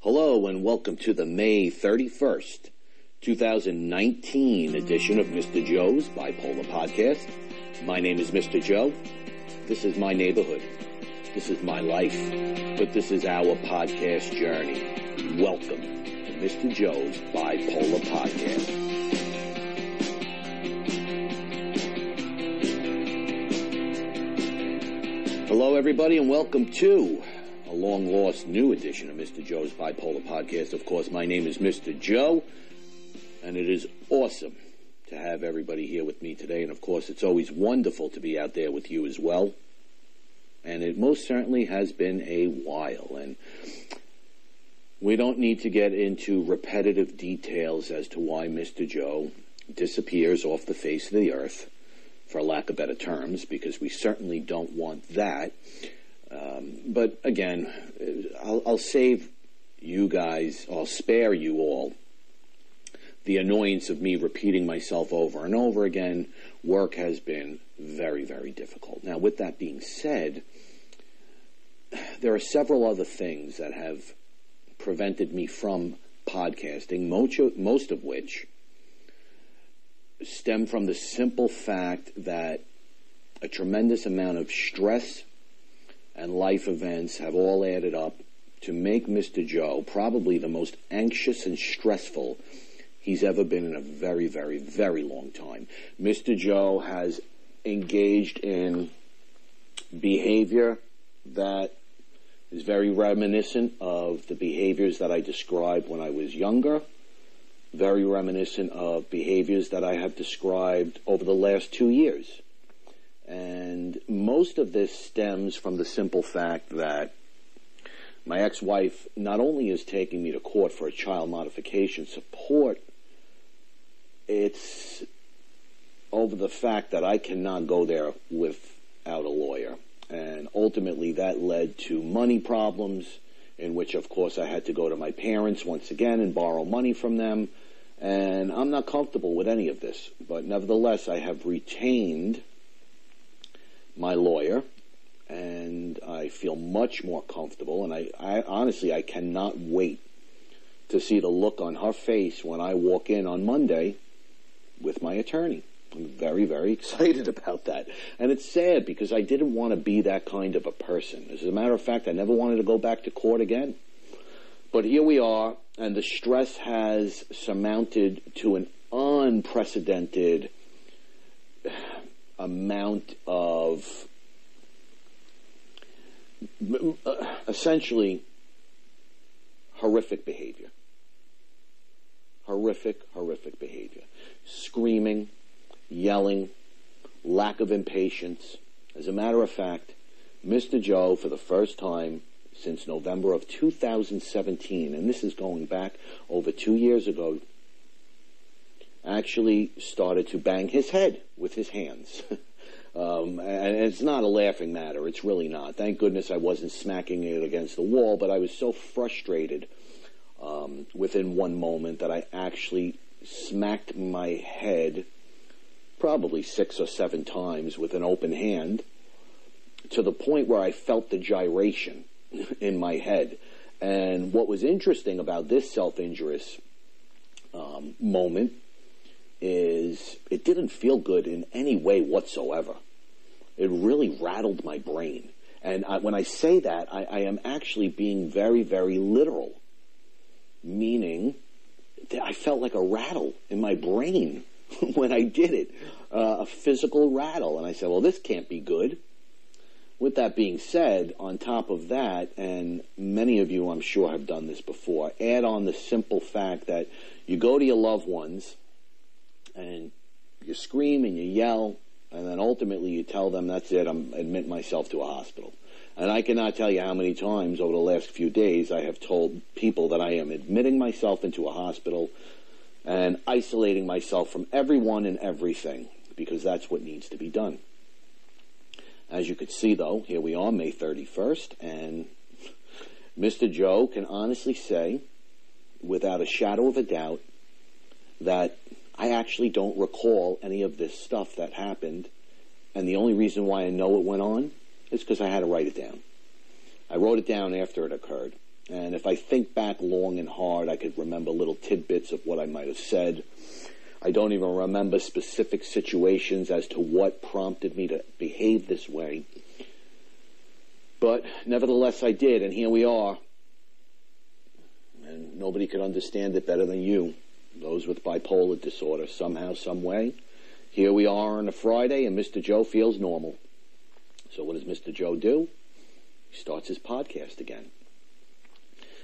Hello and welcome to the May 31st, 2019 edition of Mr. Joe's Bipolar Podcast. My name is Mr. Joe. This is my neighborhood. This is my life. But this is our podcast journey. Welcome to Mr. Joe's Bipolar Podcast. Hello, everybody, and welcome to a long lost new edition of Mr. Joe's Bipolar Podcast. Of course, my name is Mr. Joe, and it is awesome to have everybody here with me today. And of course, it's always wonderful to be out there with you as well. And it most certainly has been a while. And we don't need to get into repetitive details as to why Mr. Joe disappears off the face of the earth for lack of better terms, because we certainly don't want that. Um, but again, I'll, I'll save you guys, I'll spare you all the annoyance of me repeating myself over and over again. Work has been very, very difficult. Now, with that being said, there are several other things that have prevented me from podcasting, most of, most of which stem from the simple fact that a tremendous amount of stress and life events have all added up to make Mr. Joe probably the most anxious and stressful he's ever been in a very, very, very long time. Mr. Joe has engaged in behavior that is very reminiscent of the behaviors that I described when I was younger very reminiscent of behaviors that I have described over the last two years. And most of this stems from the simple fact that my ex-wife not only is taking me to court for a child modification support, it's over the fact that I cannot go there without a lawyer. And ultimately that led to money problems, in which of course I had to go to my parents once again and borrow money from them and I'm not comfortable with any of this, but nevertheless, I have retained my lawyer, and I feel much more comfortable. And I, I honestly, I cannot wait to see the look on her face when I walk in on Monday with my attorney. I'm very, very excited about that. And it's sad because I didn't want to be that kind of a person. As a matter of fact, I never wanted to go back to court again. But here we are, and the stress has surmounted to an unprecedented amount of uh, essentially horrific behavior. Horrific, horrific behavior. Screaming, yelling, lack of impatience. As a matter of fact, Mr. Joe, for the first time, since November of 2017, and this is going back over two years ago, actually started to bang his head with his hands. um, and it's not a laughing matter. It's really not. Thank goodness I wasn't smacking it against the wall, but I was so frustrated um, within one moment that I actually smacked my head probably six or seven times with an open hand to the point where I felt the gyration in my head. And what was interesting about this self-injurious um, moment is it didn't feel good in any way whatsoever. It really rattled my brain. And I, when I say that, I, I am actually being very, very literal, meaning that I felt like a rattle in my brain when I did it, uh, a physical rattle. And I said, well, this can't be good with that being said, on top of that, and many of you I'm sure have done this before, add on the simple fact that you go to your loved ones and you scream and you yell, and then ultimately you tell them, that's it, I'm admit myself to a hospital. And I cannot tell you how many times over the last few days I have told people that I am admitting myself into a hospital and isolating myself from everyone and everything because that's what needs to be done. As you could see, though, here we are, May 31st, and Mr. Joe can honestly say, without a shadow of a doubt, that I actually don't recall any of this stuff that happened, and the only reason why I know it went on is because I had to write it down. I wrote it down after it occurred, And if I think back long and hard, I could remember little tidbits of what I might have said. I don't even remember specific situations as to what prompted me to behave this way. But nevertheless, I did, and here we are. And nobody could understand it better than you, those with bipolar disorder, somehow, some way. Here we are on a Friday, and Mr. Joe feels normal. So what does Mr. Joe do? He starts his podcast again.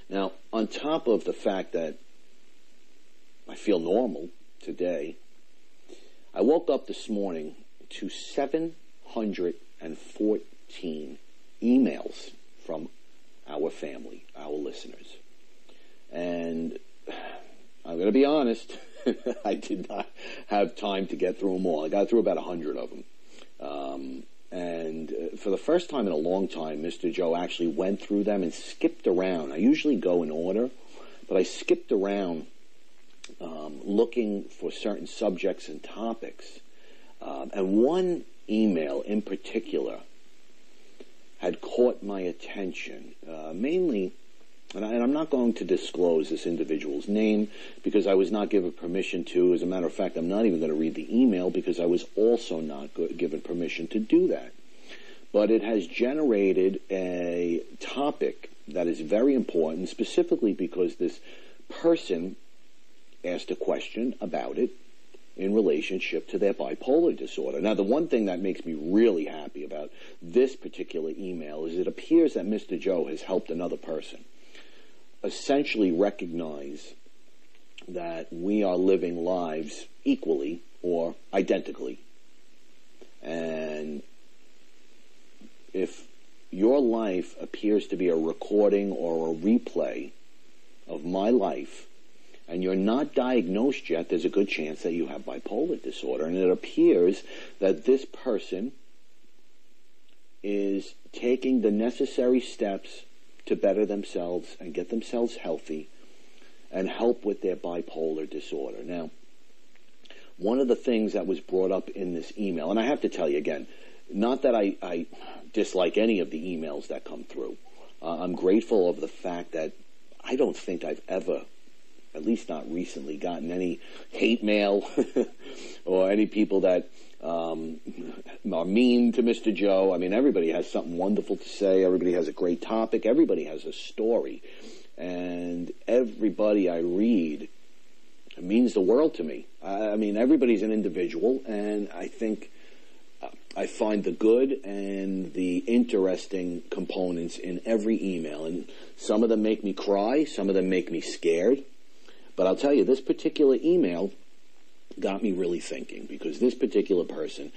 Now, on top of the fact that I feel normal today, I woke up this morning to 714 emails from our family, our listeners. And I'm going to be honest, I did not have time to get through them all. I got through about a 100 of them. Um, and uh, for the first time in a long time, Mr. Joe actually went through them and skipped around. I usually go in order, but I skipped around um, looking for certain subjects and topics. Um, and one email in particular had caught my attention, uh, mainly and, I, am not going to disclose this individual's name because I was not given permission to. As a matter of fact, I'm not even going to read the email because I was also not given permission to do that. But it has generated a topic that is very important, specifically because this person asked a question about it in relationship to their bipolar disorder. Now, the one thing that makes me really happy about this particular email is it appears that Mr. Joe has helped another person essentially recognize that we are living lives equally or identically. And if your life appears to be a recording or a replay of my life, and you're not diagnosed yet, there's a good chance that you have bipolar disorder. And it appears that this person is taking the necessary steps to better themselves and get themselves healthy and help with their bipolar disorder. Now, one of the things that was brought up in this email, and I have to tell you again, not that I, I dislike any of the emails that come through. Uh, I'm grateful of the fact that I don't think I've ever, at least not recently, gotten any hate mail or any people that um, are mean to Mr. Joe. I mean, everybody has something wonderful to say. Everybody has a great topic. Everybody has a story. And everybody I read means the world to me. I, I mean, everybody's an individual, and I think uh, I find the good and the interesting components in every email. And some of them make me cry, some of them make me scared. But I'll tell you, this particular email got me really thinking because this particular person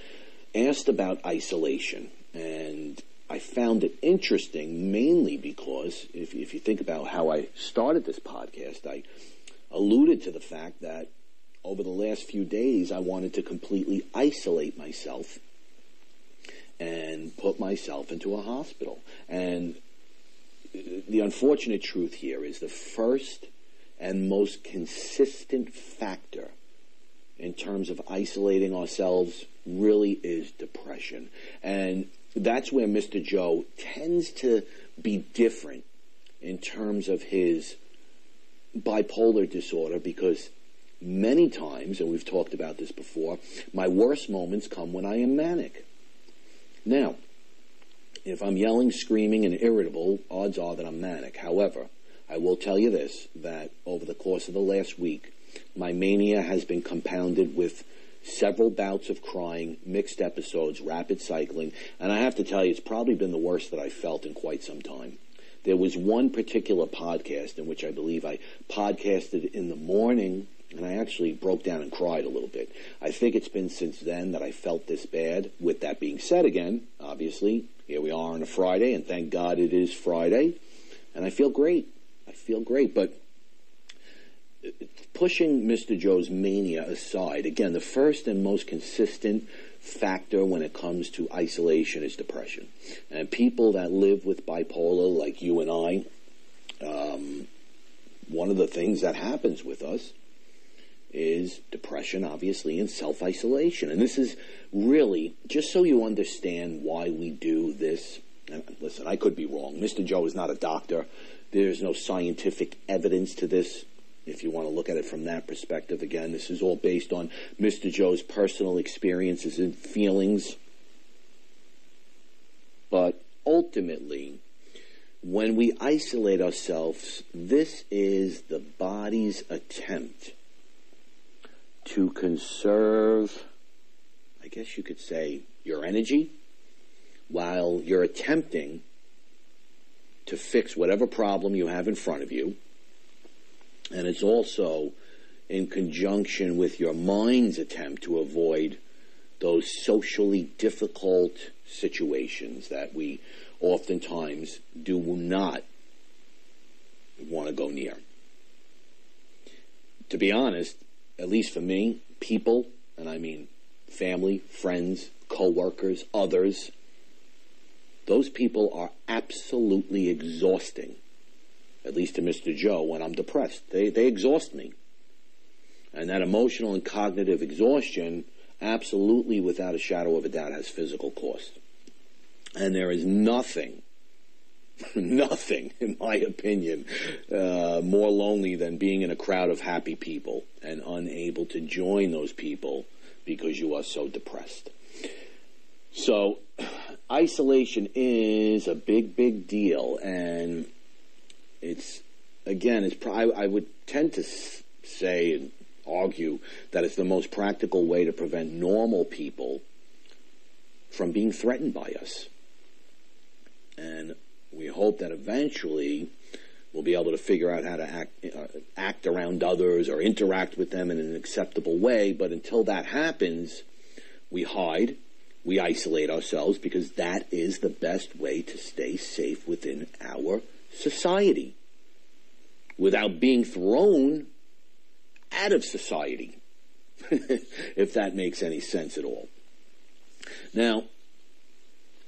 asked about isolation and I found it interesting mainly because if, if you think about how I started this podcast, I alluded to the fact that over the last few days I wanted to completely isolate myself and put myself into a hospital. And the unfortunate truth here is the first and most consistent factor in terms of isolating ourselves really is depression. And that's where Mr. Joe tends to be different in terms of his bipolar disorder because many times, and we've talked about this before, my worst moments come when I am manic. Now, if I'm yelling, screaming, and irritable, odds are that I'm manic. However, I will tell you this, that over the course of the last week, my mania has been compounded with several bouts of crying, mixed episodes, rapid cycling, and I have to tell you, it's probably been the worst that I've felt in quite some time. There was one particular podcast in which I believe I podcasted in the morning, and I actually broke down and cried a little bit. I think it's been since then that I felt this bad. With that being said, again, obviously, here we are on a Friday, and thank God it is Friday, and I feel great. I feel great, but pushing Mr. Joe's mania aside, again, the first and most consistent factor when it comes to isolation is depression. And people that live with bipolar, like you and I, um, one of the things that happens with us is depression, obviously, and self isolation. And this is really just so you understand why we do this. And listen, I could be wrong. Mr. Joe is not a doctor There's no scientific evidence to this. If you want to look at it from that perspective, again, this is all based on Mr. Joe's personal experiences and feelings. But ultimately, when we isolate ourselves, this is the body's attempt to conserve, I guess you could say, your energy while you're attempting to fix whatever problem you have in front of you. And it's also in conjunction with your mind's attempt to avoid those socially difficult situations that we oftentimes do not want to go near. To be honest, at least for me, people, and I mean family, friends, co-workers, others, those people are absolutely exhausting. At least to Mr. Joe when I'm depressed. They, they exhaust me. And that emotional and cognitive exhaustion absolutely without a shadow of a doubt has physical cost. And there is nothing, nothing, in my opinion, uh, more lonely than being in a crowd of happy people and unable to join those people because you are so depressed. So, isolation is a big, big deal, and it's again, it's. I, I would tend to say and argue that it's the most practical way to prevent normal people from being threatened by us. And we hope that eventually we'll be able to figure out how to act, uh, act around others or interact with them in an acceptable way. But until that happens, we hide, we isolate ourselves because that is the best way to stay safe within our society without being thrown out of society, if that makes any sense at all. Now,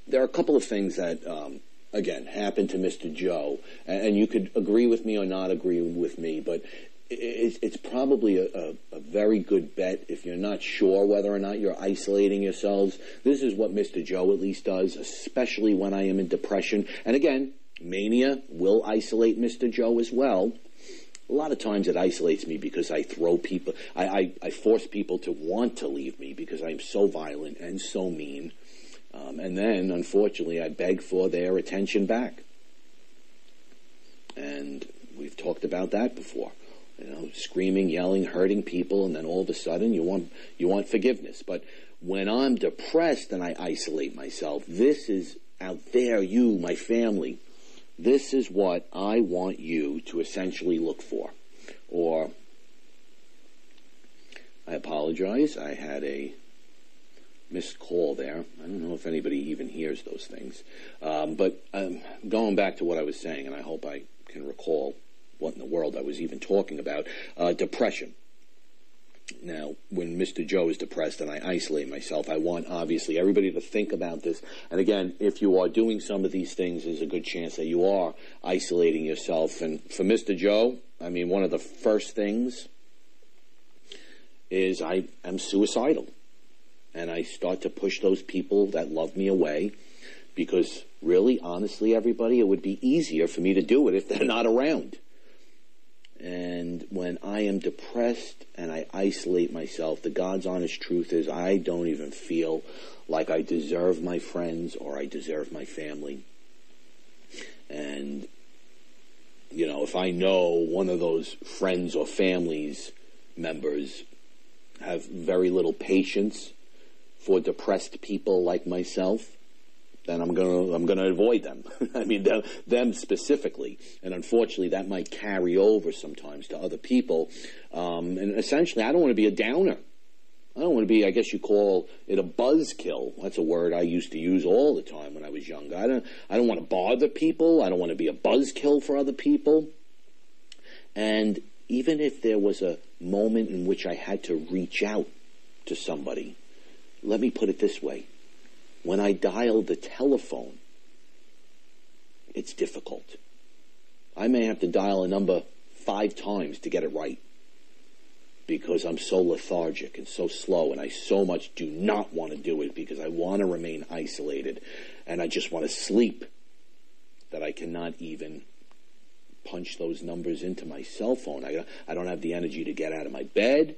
there are a couple of things that, um, again, happened to Mr. Joe, and, you could agree with me or not agree with me, but it's, probably a, a, very good bet if you're not sure whether or not you're isolating yourselves. This is what Mr. Joe at least does, especially when I am in depression. And again, mania will isolate Mr. Joe as well a lot of times it isolates me because I throw people, I, I, I force people to want to leave me because I'm so violent and so mean. Um, and then, unfortunately, I beg for their attention back. And we've talked about that before. You know, screaming, yelling, hurting people, and then all of a sudden you want you want forgiveness. But when I'm depressed and I isolate myself, this is out there, you, my family, this is what I want you to essentially look for. Or, I apologize, I had a missed call there. I don't know if anybody even hears those things. Um, but um, going back to what I was saying, and I hope I can recall what in the world I was even talking about, uh, depression. Now, when Mr. Joe is depressed and I isolate myself, I want obviously everybody to think about this. And again, if you are doing some of these things, there's a good chance that you are isolating yourself. And for Mr. Joe, I mean, one of the first things is I am suicidal. And I start to push those people that love me away because really, honestly, everybody, it would be easier for me to do it if they're not around. And when I am depressed and I isolate myself, the God's honest truth is I don't even feel like I deserve my friends or I deserve my family. And, you know, if I know one of those friends or families members have very little patience for depressed people like myself, then I'm gonna I'm gonna avoid them. I mean them, them, specifically, and unfortunately that might carry over sometimes to other people. Um, and essentially, I don't want to be a downer. I don't want to be. I guess you call it a buzzkill. That's a word I used to use all the time when I was younger. I don't I don't want to bother people. I don't want to be a buzzkill for other people. And even if there was a moment in which I had to reach out to somebody, let me put it this way when I dial the telephone, it's difficult. I may have to dial a number five times to get it right because I'm so lethargic and so slow and I so much do not want to do it because I want to remain isolated and I just want to sleep that I cannot even punch those numbers into my cell phone. I, I don't have the energy to get out of my bed,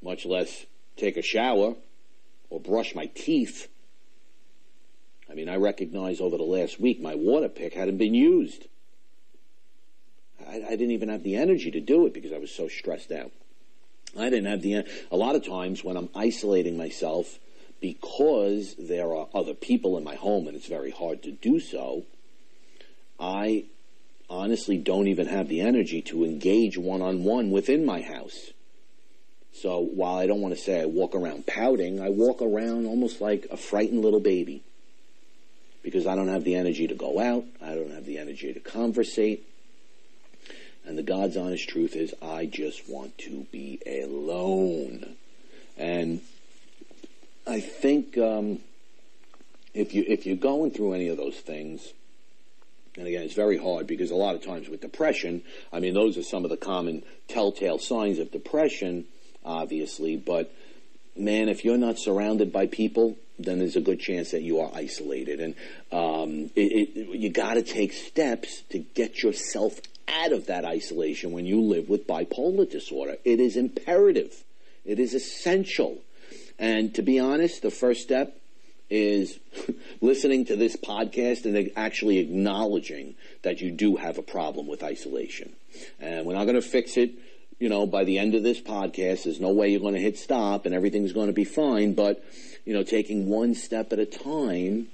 much less take a shower or brush my teeth. I mean, I recognize over the last week my Waterpik hadn't been used. I, I didn't even have the energy to do it because I was so stressed out. I didn't have the. A lot of times when I'm isolating myself because there are other people in my home and it's very hard to do so, I honestly don't even have the energy to engage one on one within my house. So while I don't want to say I walk around pouting, I walk around almost like a frightened little baby because I don't have the energy to go out, I don't have the energy to conversate. And the God's honest truth is, I just want to be alone. And I think um, if you if you're going through any of those things, and again, it's very hard because a lot of times with depression, I mean, those are some of the common telltale signs of depression, obviously. But man, if you're not surrounded by people, then there's a good chance that you are isolated, and um, it, it, you got to take steps to get yourself out of that isolation when you live with bipolar disorder. It is imperative. It is essential. And to be honest, the first step is listening to this podcast and actually acknowledging that you do have a problem with isolation. And we're not going to fix it, you know, by the end of this podcast. There's no way you're going to hit stop and everything's going to be fine. But, you know, taking one step at a time,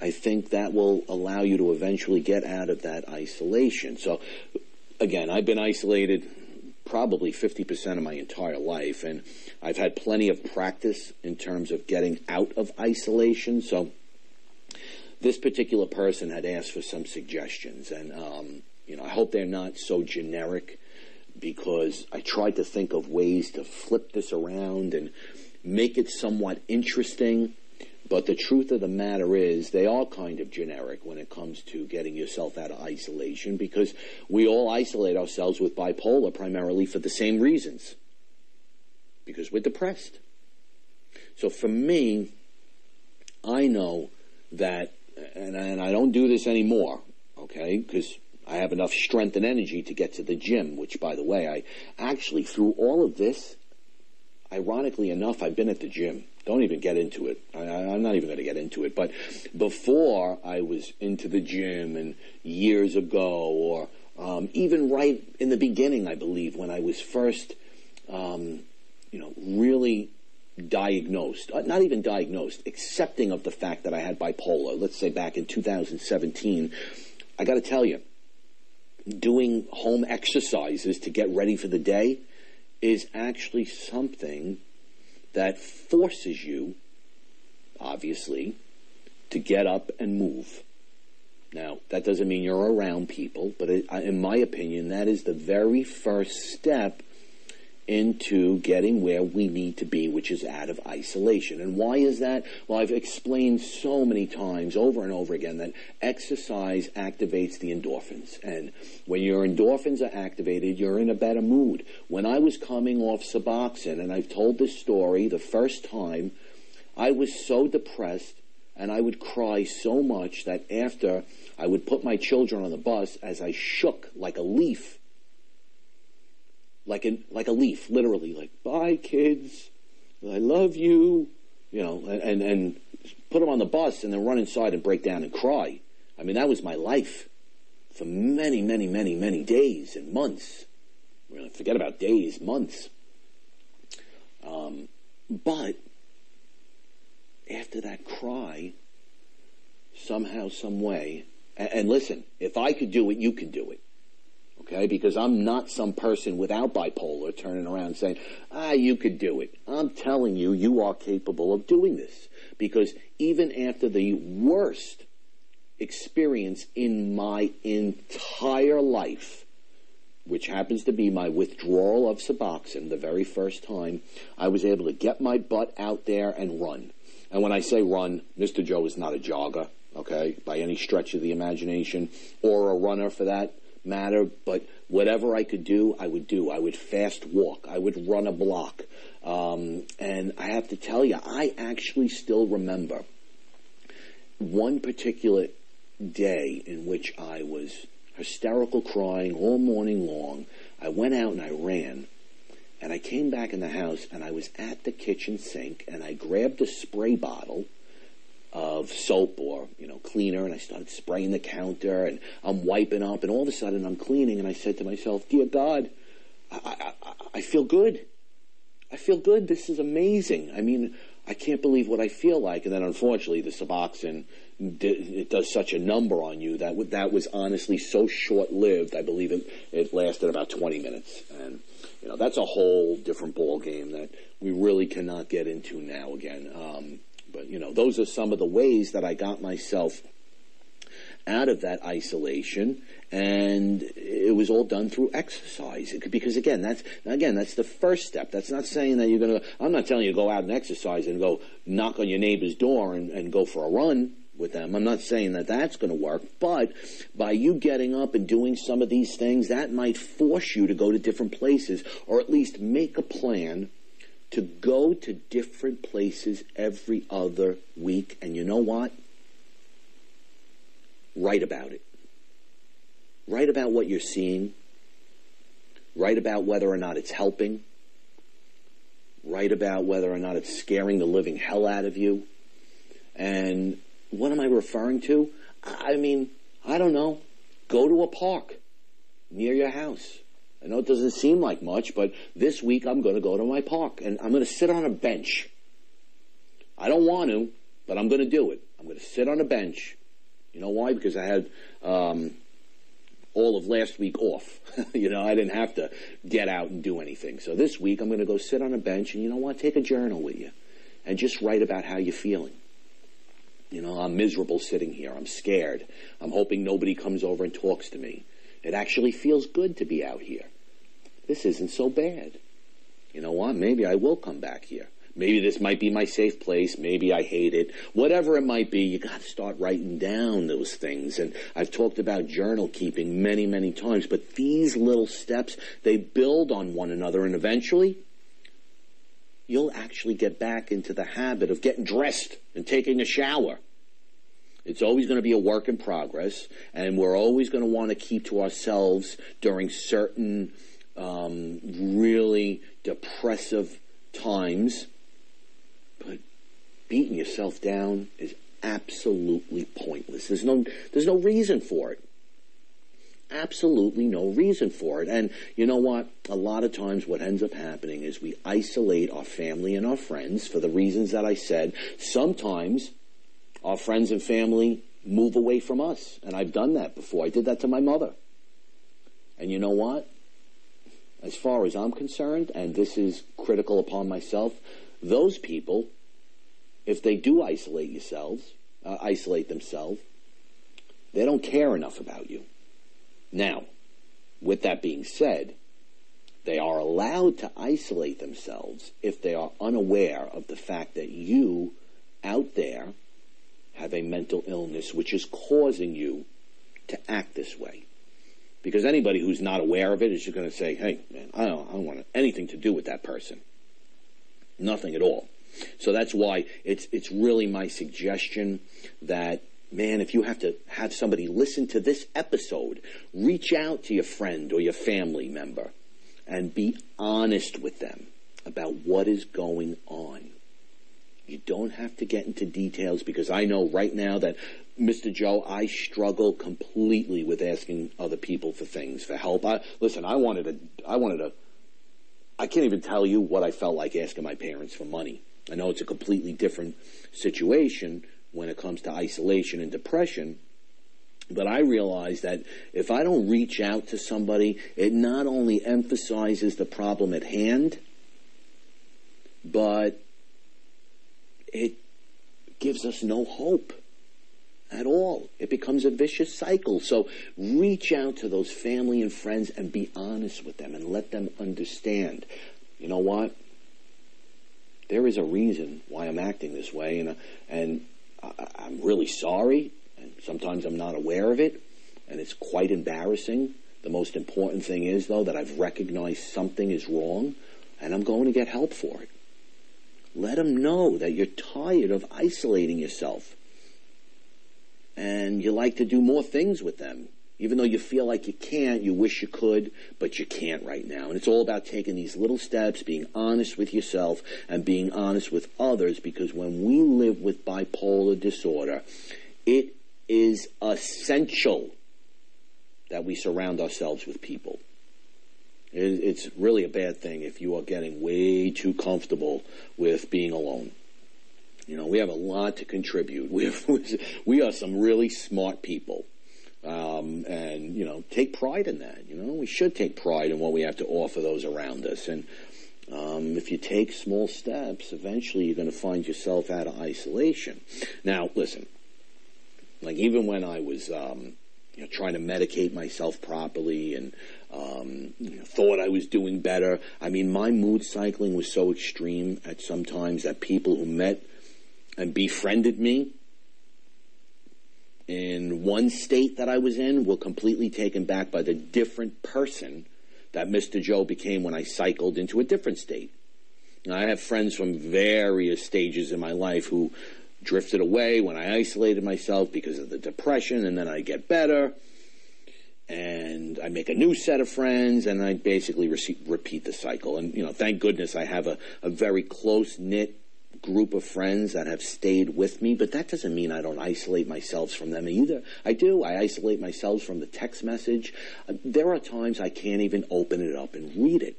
I think that will allow you to eventually get out of that isolation. So, again, I've been isolated probably 50% of my entire life. And I've had plenty of practice in terms of getting out of isolation. So this particular person had asked for some suggestions. And, um, you know, I hope they're not so generic because I tried to think of ways to flip this around and make it somewhat interesting. But the truth of the matter is, they are kind of generic when it comes to getting yourself out of isolation because we all isolate ourselves with bipolar primarily for the same reasons. Because we're depressed. So for me, I know that, and, and I don't do this anymore, okay, because I have enough strength and energy to get to the gym, which, by the way, I actually, through all of this, ironically enough, I've been at the gym don't even get into it. I, am not even going to get into it. But before I was into the gym and years ago, or um, even right in the beginning, I believe, when I was first, um, you know, really diagnosed, uh, not even diagnosed, accepting of the fact that I had bipolar, let's say back in 2017, I got to tell you, doing home exercises to get ready for the day is actually something that forces you, obviously, to get up and move. Now, that doesn't mean you're around people, but in my opinion, that is the very first step into getting where we need to be, which is out of isolation. And why is that? Well, I've explained so many times over and over again that exercise activates the endorphins. And when your endorphins are activated, you're in a better mood. When I was coming off Suboxone, and I've told this story the first time, I was so depressed and I would cry so much that after I would put my children on the bus as I shook like a leaf like a, like a leaf, literally, like, bye kids, I love you, you know, and, and put them on the bus and then run inside and break down and cry. I mean, that was my life for many, many, many, many days and months. Forget about days, months. Um, but after that cry, somehow, some way, and, and listen, if I could do it, you can do it okay? Because I'm not some person without bipolar turning around saying, ah, you could do it. I'm telling you, you are capable of doing this. Because even after the worst experience in my entire life, which happens to be my withdrawal of Suboxone the very first time, I was able to get my butt out there and run. And when I say run, Mr. Joe is not a jogger, okay, by any stretch of the imagination, or a runner for that matter, but whatever I could do, I would do. I would fast walk. I would run a block. Um, and I have to tell you, I actually still remember one particular day in which I was hysterical crying all morning long. I went out and I ran. And I came back in the house and I was at the kitchen sink and I grabbed a spray bottle of soap or, you know, cleaner and I started spraying the counter and I'm wiping up and all of a sudden I'm cleaning and I said to myself, dear God, I, I, I feel good. I feel good. This is amazing. I mean, I can't believe what I feel like. And then unfortunately the Suboxone it does such a number on you that that was honestly so short lived. I believe it it lasted about 20 minutes, and you know that's a whole different ball game that we really cannot get into now again. Um, but you know those are some of the ways that I got myself out of that isolation and it was all done through exercise because again that's again that's the first step that's not saying that you're going to i'm not telling you to go out and exercise and go knock on your neighbor's door and, and go for a run with them. I'm not saying that that's going to work, but by you getting up and doing some of these things, that might force you to go to different places or at least make a plan to go to different places every other week. And you know what? Write about it. Write about what you're seeing. Write about whether or not it's helping. Write about whether or not it's scaring the living hell out of you. And what am I referring to? I mean, I don't know. Go to a park near your house. I know it doesn't seem like much, but this week I'm going to go to my park and I'm going to sit on a bench. I don't want to, but I'm going to do it. I'm going to sit on a bench. You know why? Because I had um, all of last week off. you know, I didn't have to get out and do anything. So this week I'm going to go sit on a bench and you know what? Take a journal with you and just write about how you're feeling. You know, I'm miserable sitting here. I'm scared. I'm hoping nobody comes over and talks to me. It actually feels good to be out here. This isn't so bad. You know what? Maybe I will come back here. Maybe this might be my safe place. Maybe I hate it. Whatever it might be, you got to start writing down those things. And I've talked about journal keeping many, many times, but these little steps, they build on one another and eventually you'll actually get back into the habit of getting dressed and taking a shower. It's always going to be a work in progress, and we're always going to want to keep to ourselves during certain um, really depressive times. But beating yourself down is absolutely pointless. There's no, there's no reason for it absolutely no reason for it. And you know what? A lot of times what ends up happening is we isolate our family and our friends for the reasons that I said. Sometimes our friends and family move away from us. And I've done that before. I did that to my mother. And you know what? As far as I'm concerned, and this is critical upon myself, those people, if they do isolate yourselves, uh, isolate themselves, they don't care enough about you. Now, with that being said, they are allowed to isolate themselves if they are unaware of the fact that you out there have a mental illness which is causing you to act this way. Because anybody who's not aware of it is just going to say, hey, man, I don't, I don't want anything to do with that person. Nothing at all. So that's why it's, it's really my suggestion that man, if you have to have somebody listen to this episode, reach out to your friend or your family member and be honest with them about what is going on. You don't have to get into details because I know right now that Mr. Joe, I struggle completely with asking other people for things, for help. I, listen, I wanted to, I wanted to, I can't even tell you what I felt like asking my parents for money. I know it's a completely different situation, when it comes to isolation and depression. But I realize that if I don't reach out to somebody, it not only emphasizes the problem at hand, but it gives us no hope at all. It becomes a vicious cycle. So reach out to those family and friends and be honest with them and let them understand. You know what? There is a reason why I'm acting this way, and uh, and I, am really sorry, and sometimes I'm not aware of it, and it's quite embarrassing. The most important thing is, though, that I've recognized something is wrong, and I'm going to get help for it. Let them know that you're tired of isolating yourself, and you like to do more things with them. Even though you feel like you can't, you wish you could, but you can't right now. And it's all about taking these little steps, being honest with yourself, and being honest with others, because when we live with bipolar disorder, it is essential that we surround ourselves with people. It's really a bad thing if you are getting way too comfortable with being alone. You know, we have a lot to contribute. We, have, we are some really smart people. Um, and, you know, take pride in that. You know, we should take pride in what we have to offer those around us. And um, if you take small steps, eventually you're going to find yourself out of isolation. Now, listen, like even when I was um, you know, trying to medicate myself properly and um, you know, thought I was doing better. I mean, my mood cycling was so extreme at some times that people who met and befriended me in one state that I was in were completely taken back by the different person that Mr. Joe became when I cycled into a different state. Now, I have friends from various stages in my life who drifted away when I isolated myself because of the depression, and then I get better, and I make a new set of friends, and I basically re- repeat the cycle. And you know, thank goodness I have a, a very close knit group of friends that have stayed with me, but that doesn't mean I don't isolate myself from them either. I do. I isolate myself from the text message. Uh, there are times I can't even open it up and read it.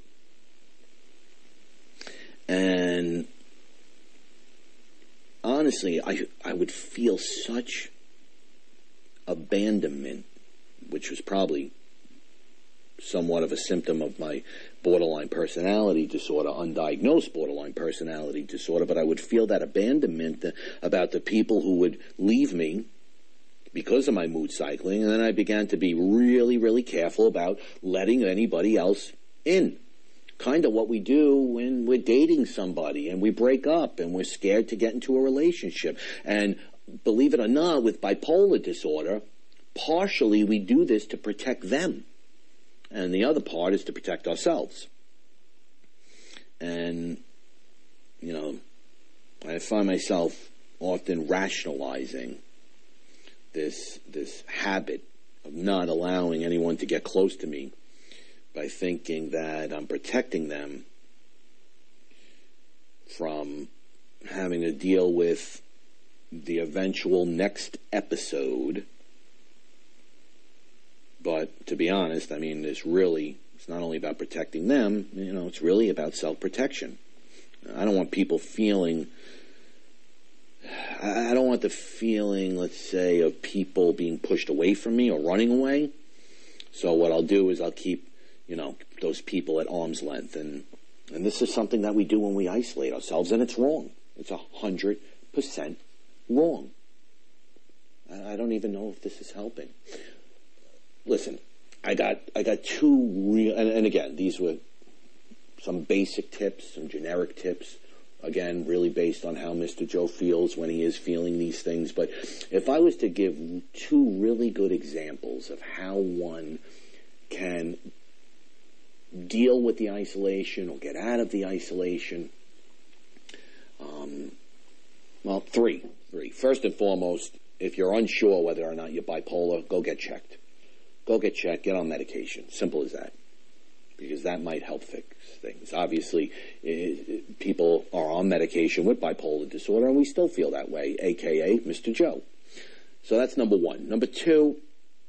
And honestly, I, I would feel such abandonment, which was probably somewhat of a symptom of my borderline personality disorder, undiagnosed borderline personality disorder, but I would feel that abandonment about the people who would leave me because of my mood cycling, and then I began to be really, really careful about letting anybody else in kind of what we do when we're dating somebody and we break up and we're scared to get into a relationship. And believe it or not, with bipolar disorder, partially we do this to protect them. And the other part is to protect ourselves. And, you know, I find myself often rationalizing this, this habit of not allowing anyone to get close to me by thinking that I'm protecting them from having to deal with the eventual next episode. But to be honest, I mean, it's really, it's not only about protecting them, you know, it's really about self protection. I don't want people feeling, I don't want the feeling, let's say, of people being pushed away from me or running away. So what I'll do is I'll keep you know, those people at arm's length. And, and this is something that we do when we isolate ourselves, and it's wrong. It's a hundred percent wrong. I don't even know if this is helping. Listen, I got I got two real, and, and again, these were some basic tips, some generic tips. Again, really based on how Mr. Joe feels when he is feeling these things. But if I was to give two really good examples of how one can deal with the isolation or get out of the isolation? Um, well, three. Three. First and foremost, if you're unsure whether or not you're bipolar, go get checked. Go get checked, get on medication. Simple as that. Because that might help fix things. Obviously, it, people are on medication with bipolar disorder, and we still feel that way, aka Mr. Joe. So that's number one. Number two,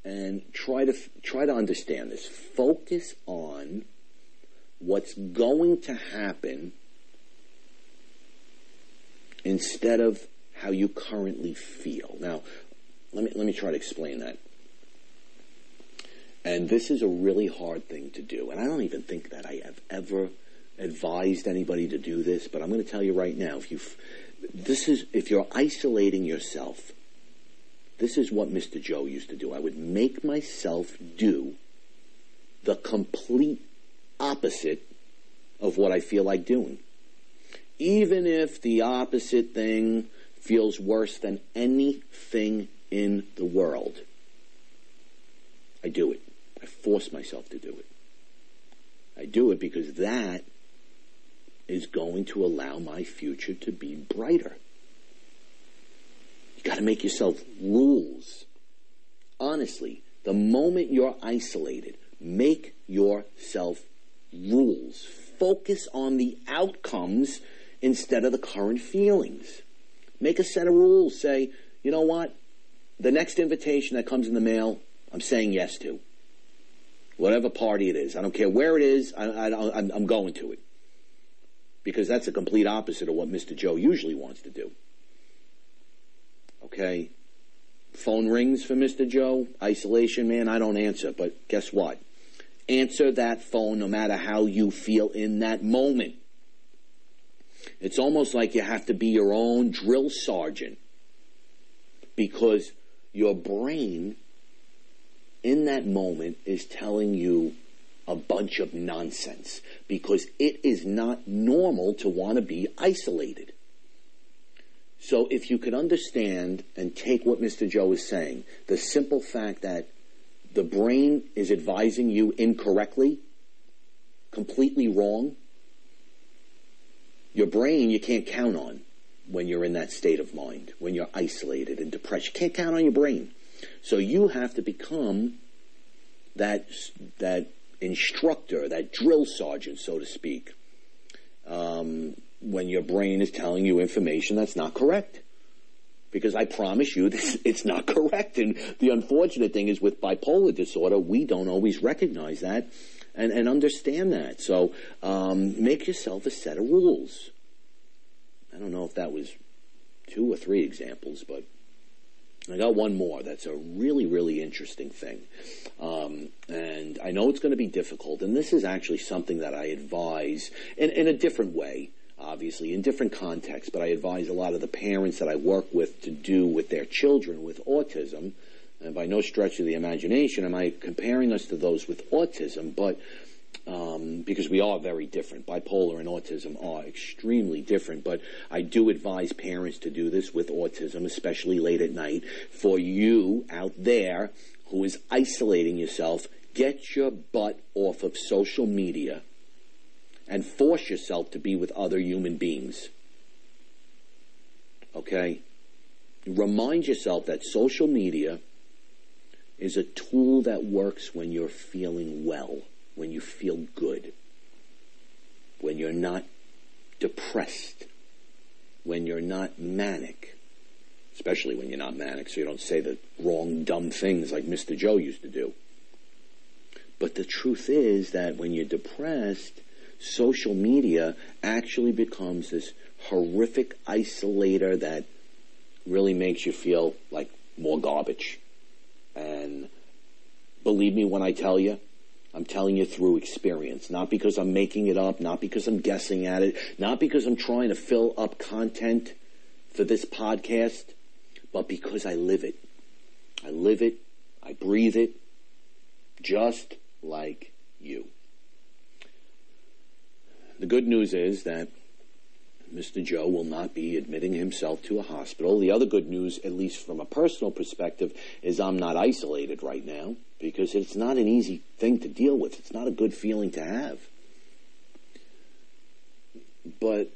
and try to try to understand this. Focus on what's going to happen instead of how you currently feel. Now, let me, let me try to explain that. And this is a really hard thing to do. And I don't even think that I have ever advised anybody to do this, but I'm going to tell you right now, if you this is if you're isolating yourself, this is what Mr. Joe used to do. I would make myself do the complete opposite of what I feel like doing. Even if the opposite thing feels worse than anything in the world, I do it. I force myself to do it. I do it because that is going to allow my future to be brighter. You got to make yourself rules. Honestly, The moment you're isolated, make yourself rules. Focus on the outcomes instead of the current feelings. Make a set of rules. Say, you know what? The next invitation that comes in the mail, I'm saying yes to. Whatever party it is. I don't care where it is, I, I'm going to it. Because that's the complete opposite of what Mr. Joe usually wants to do. Okay? Phone rings for Mr. Joe, isolation man, I don't answer. But guess what? Answer that phone no matter how you feel in that moment. It's almost like you have to be your own drill sergeant because your brain in that moment is telling you a bunch of nonsense because it is not normal to want to be isolated. So if you could understand and take what Mr. Joe is saying, the simple fact that the brain is advising you incorrectly, completely wrong, your brain you can't count on when you're in that state of mind, when you're isolated and depressed. You can't count on your brain. So you have to become that, that instructor, that drill sergeant, so to speak. Um, when your brain is telling you information that's not correct. Because I promise you, this, it's not correct. And the unfortunate thing is with bipolar disorder, we don't always recognize that and, and understand that. So um, make yourself a set of rules. I don't know if that was two or three examples, but I got one more that's a really, really interesting thing. Um, and I know it's going to be difficult, and this is actually something that I advise in, in a different way obviously, in different contexts, but I advise a lot of the parents that I work with to do with their children with autism. And by no stretch of the imagination am I comparing us to those with autism, but um, because we are very different. Bipolar and autism are extremely different, but I do advise parents to do this with autism, especially late at night. For you out there who is isolating yourself, get your butt off of social media and force yourself to be with other human beings. Okay? Remind yourself that social media is a tool that works when you're feeling well, when you feel good, when you're not depressed, when you're not manic, especially when you're not manic, so you don't say the wrong, dumb things like Mr. Joe used to do. But the truth is that when you're depressed, social media actually becomes this horrific isolator that really makes you feel like more garbage. And believe me when I tell you, I'm telling you through experience, not because I'm making it up, not because I'm guessing at it, not because I'm trying to fill up content for this podcast, but because I live it. I live it, I breathe it, just like you. The good news is that Mr. Joe will not be admitting himself to a hospital. The other good news, at least from a personal perspective, is I'm not isolated right now because it's not an easy thing to deal with. It's not a good feeling to have. But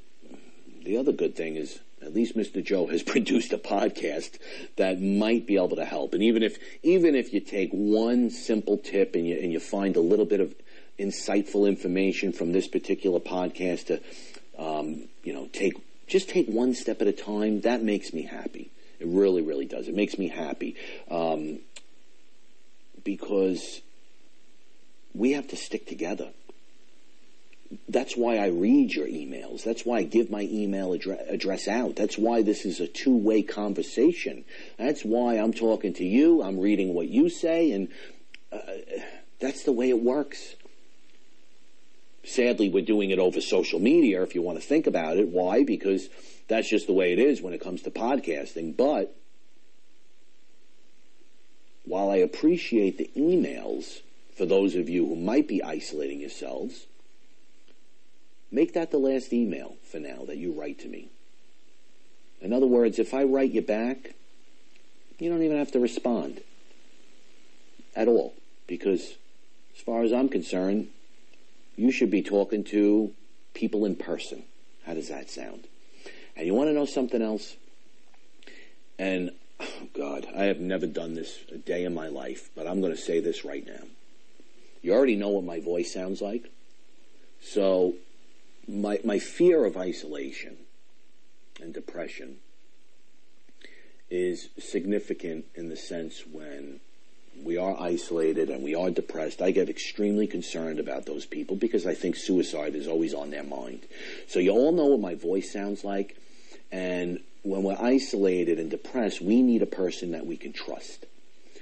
the other good thing is at least Mr. Joe has produced a podcast that might be able to help. And even if even if you take one simple tip and you and you find a little bit of insightful information from this particular podcast to, um, you know, take just take one step at a time. That makes me happy. It really, really does. It makes me happy um, because we have to stick together. That's why I read your emails. That's why I give my email address, out. That's why this is a two-way conversation. That's why I'm talking to you. I'm reading what you say, and uh, that's the way it works. Sadly, we're doing it over social media, if you want to think about it. Why? Because that's just the way it is when it comes to podcasting. But while I appreciate the emails for those of you who might be isolating yourselves, make that the last email for now that you write to me. In other words, if I write you back, you don't even have to respond at all because as far as I'm concerned, you should be talking to people in person. How does that sound? And you want to know something else? And oh God, I have never done this a day in my life, but I'm going to say this right now. You already know what my voice sounds like. So my, my fear of isolation and depression is significant in the sense when we are isolated and we are depressed, I get extremely concerned about those people because I think suicide is always on their mind. So you all know what my voice sounds like. And when we're isolated and depressed, we need a person that we can trust.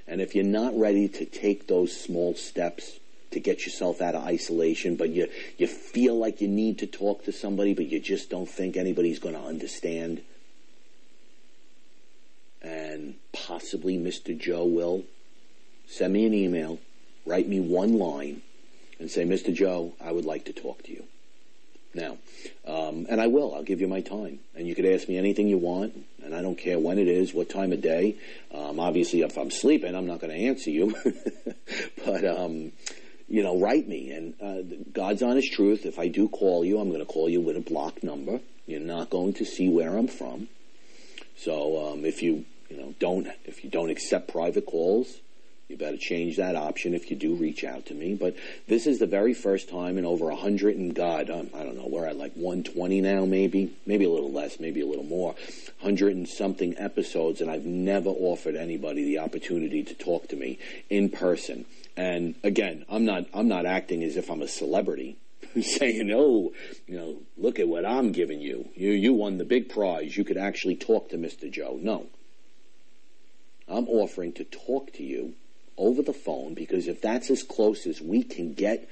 And if you're not ready to take those small steps to get yourself out of isolation, but you, you feel like you need to talk to somebody, but you just don't think anybody's going to understand, and possibly Mr. Joe will, send me an email, write me one line, and say, Mr. Joe, I would like to talk to you. Now, um, and I will. I'll give you my time, and you could ask me anything you want, and I don't care when it is, what time of day. Um, obviously, if I'm sleeping, I'm not going to answer you, but um, you know, write me. And uh, God's honest truth. If I do call you, I'm going to call you with a blocked number. You're not going to see where I'm from. So um, if you you know don't if you don't accept private calls, you better change that option if you do reach out to me. But this is the very first time in over a hundred and God, um, I don't know, we're at like 120 now, maybe, maybe a little less, maybe a little more, hundred and something episodes, and I've never offered anybody the opportunity to talk to me in person. And again, I'm not, I'm not acting as if I'm a celebrity. saying, "Oh, you know, look at what I'm giving you. You you won the big prize. You could actually talk to Mr. Joe." No. I'm offering to talk to you over the phone because if that's as close as we can get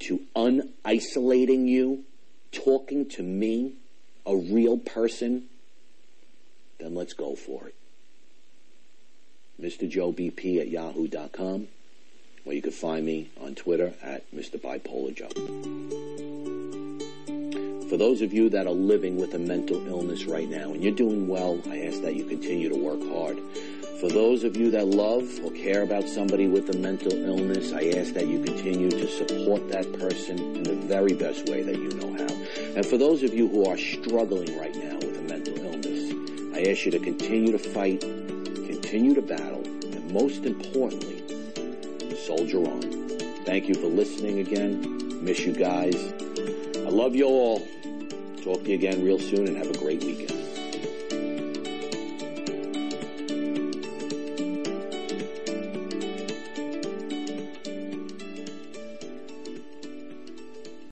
to unisolating you, talking to me, a real person, then let's go for it. Mr. Joe BP at yahoo.com, or you can find me on Twitter at Mr. Bipolar Joe. For those of you that are living with a mental illness right now and you're doing well, I ask that you continue to work hard. For those of you that love or care about somebody with a mental illness, I ask that you continue to support that person in the very best way that you know how. And for those of you who are struggling right now with a mental illness, I ask you to continue to fight, continue to battle, and most importantly, soldier on. Thank you for listening again. Miss you guys. I love you all. Talk to you again real soon and have a great weekend.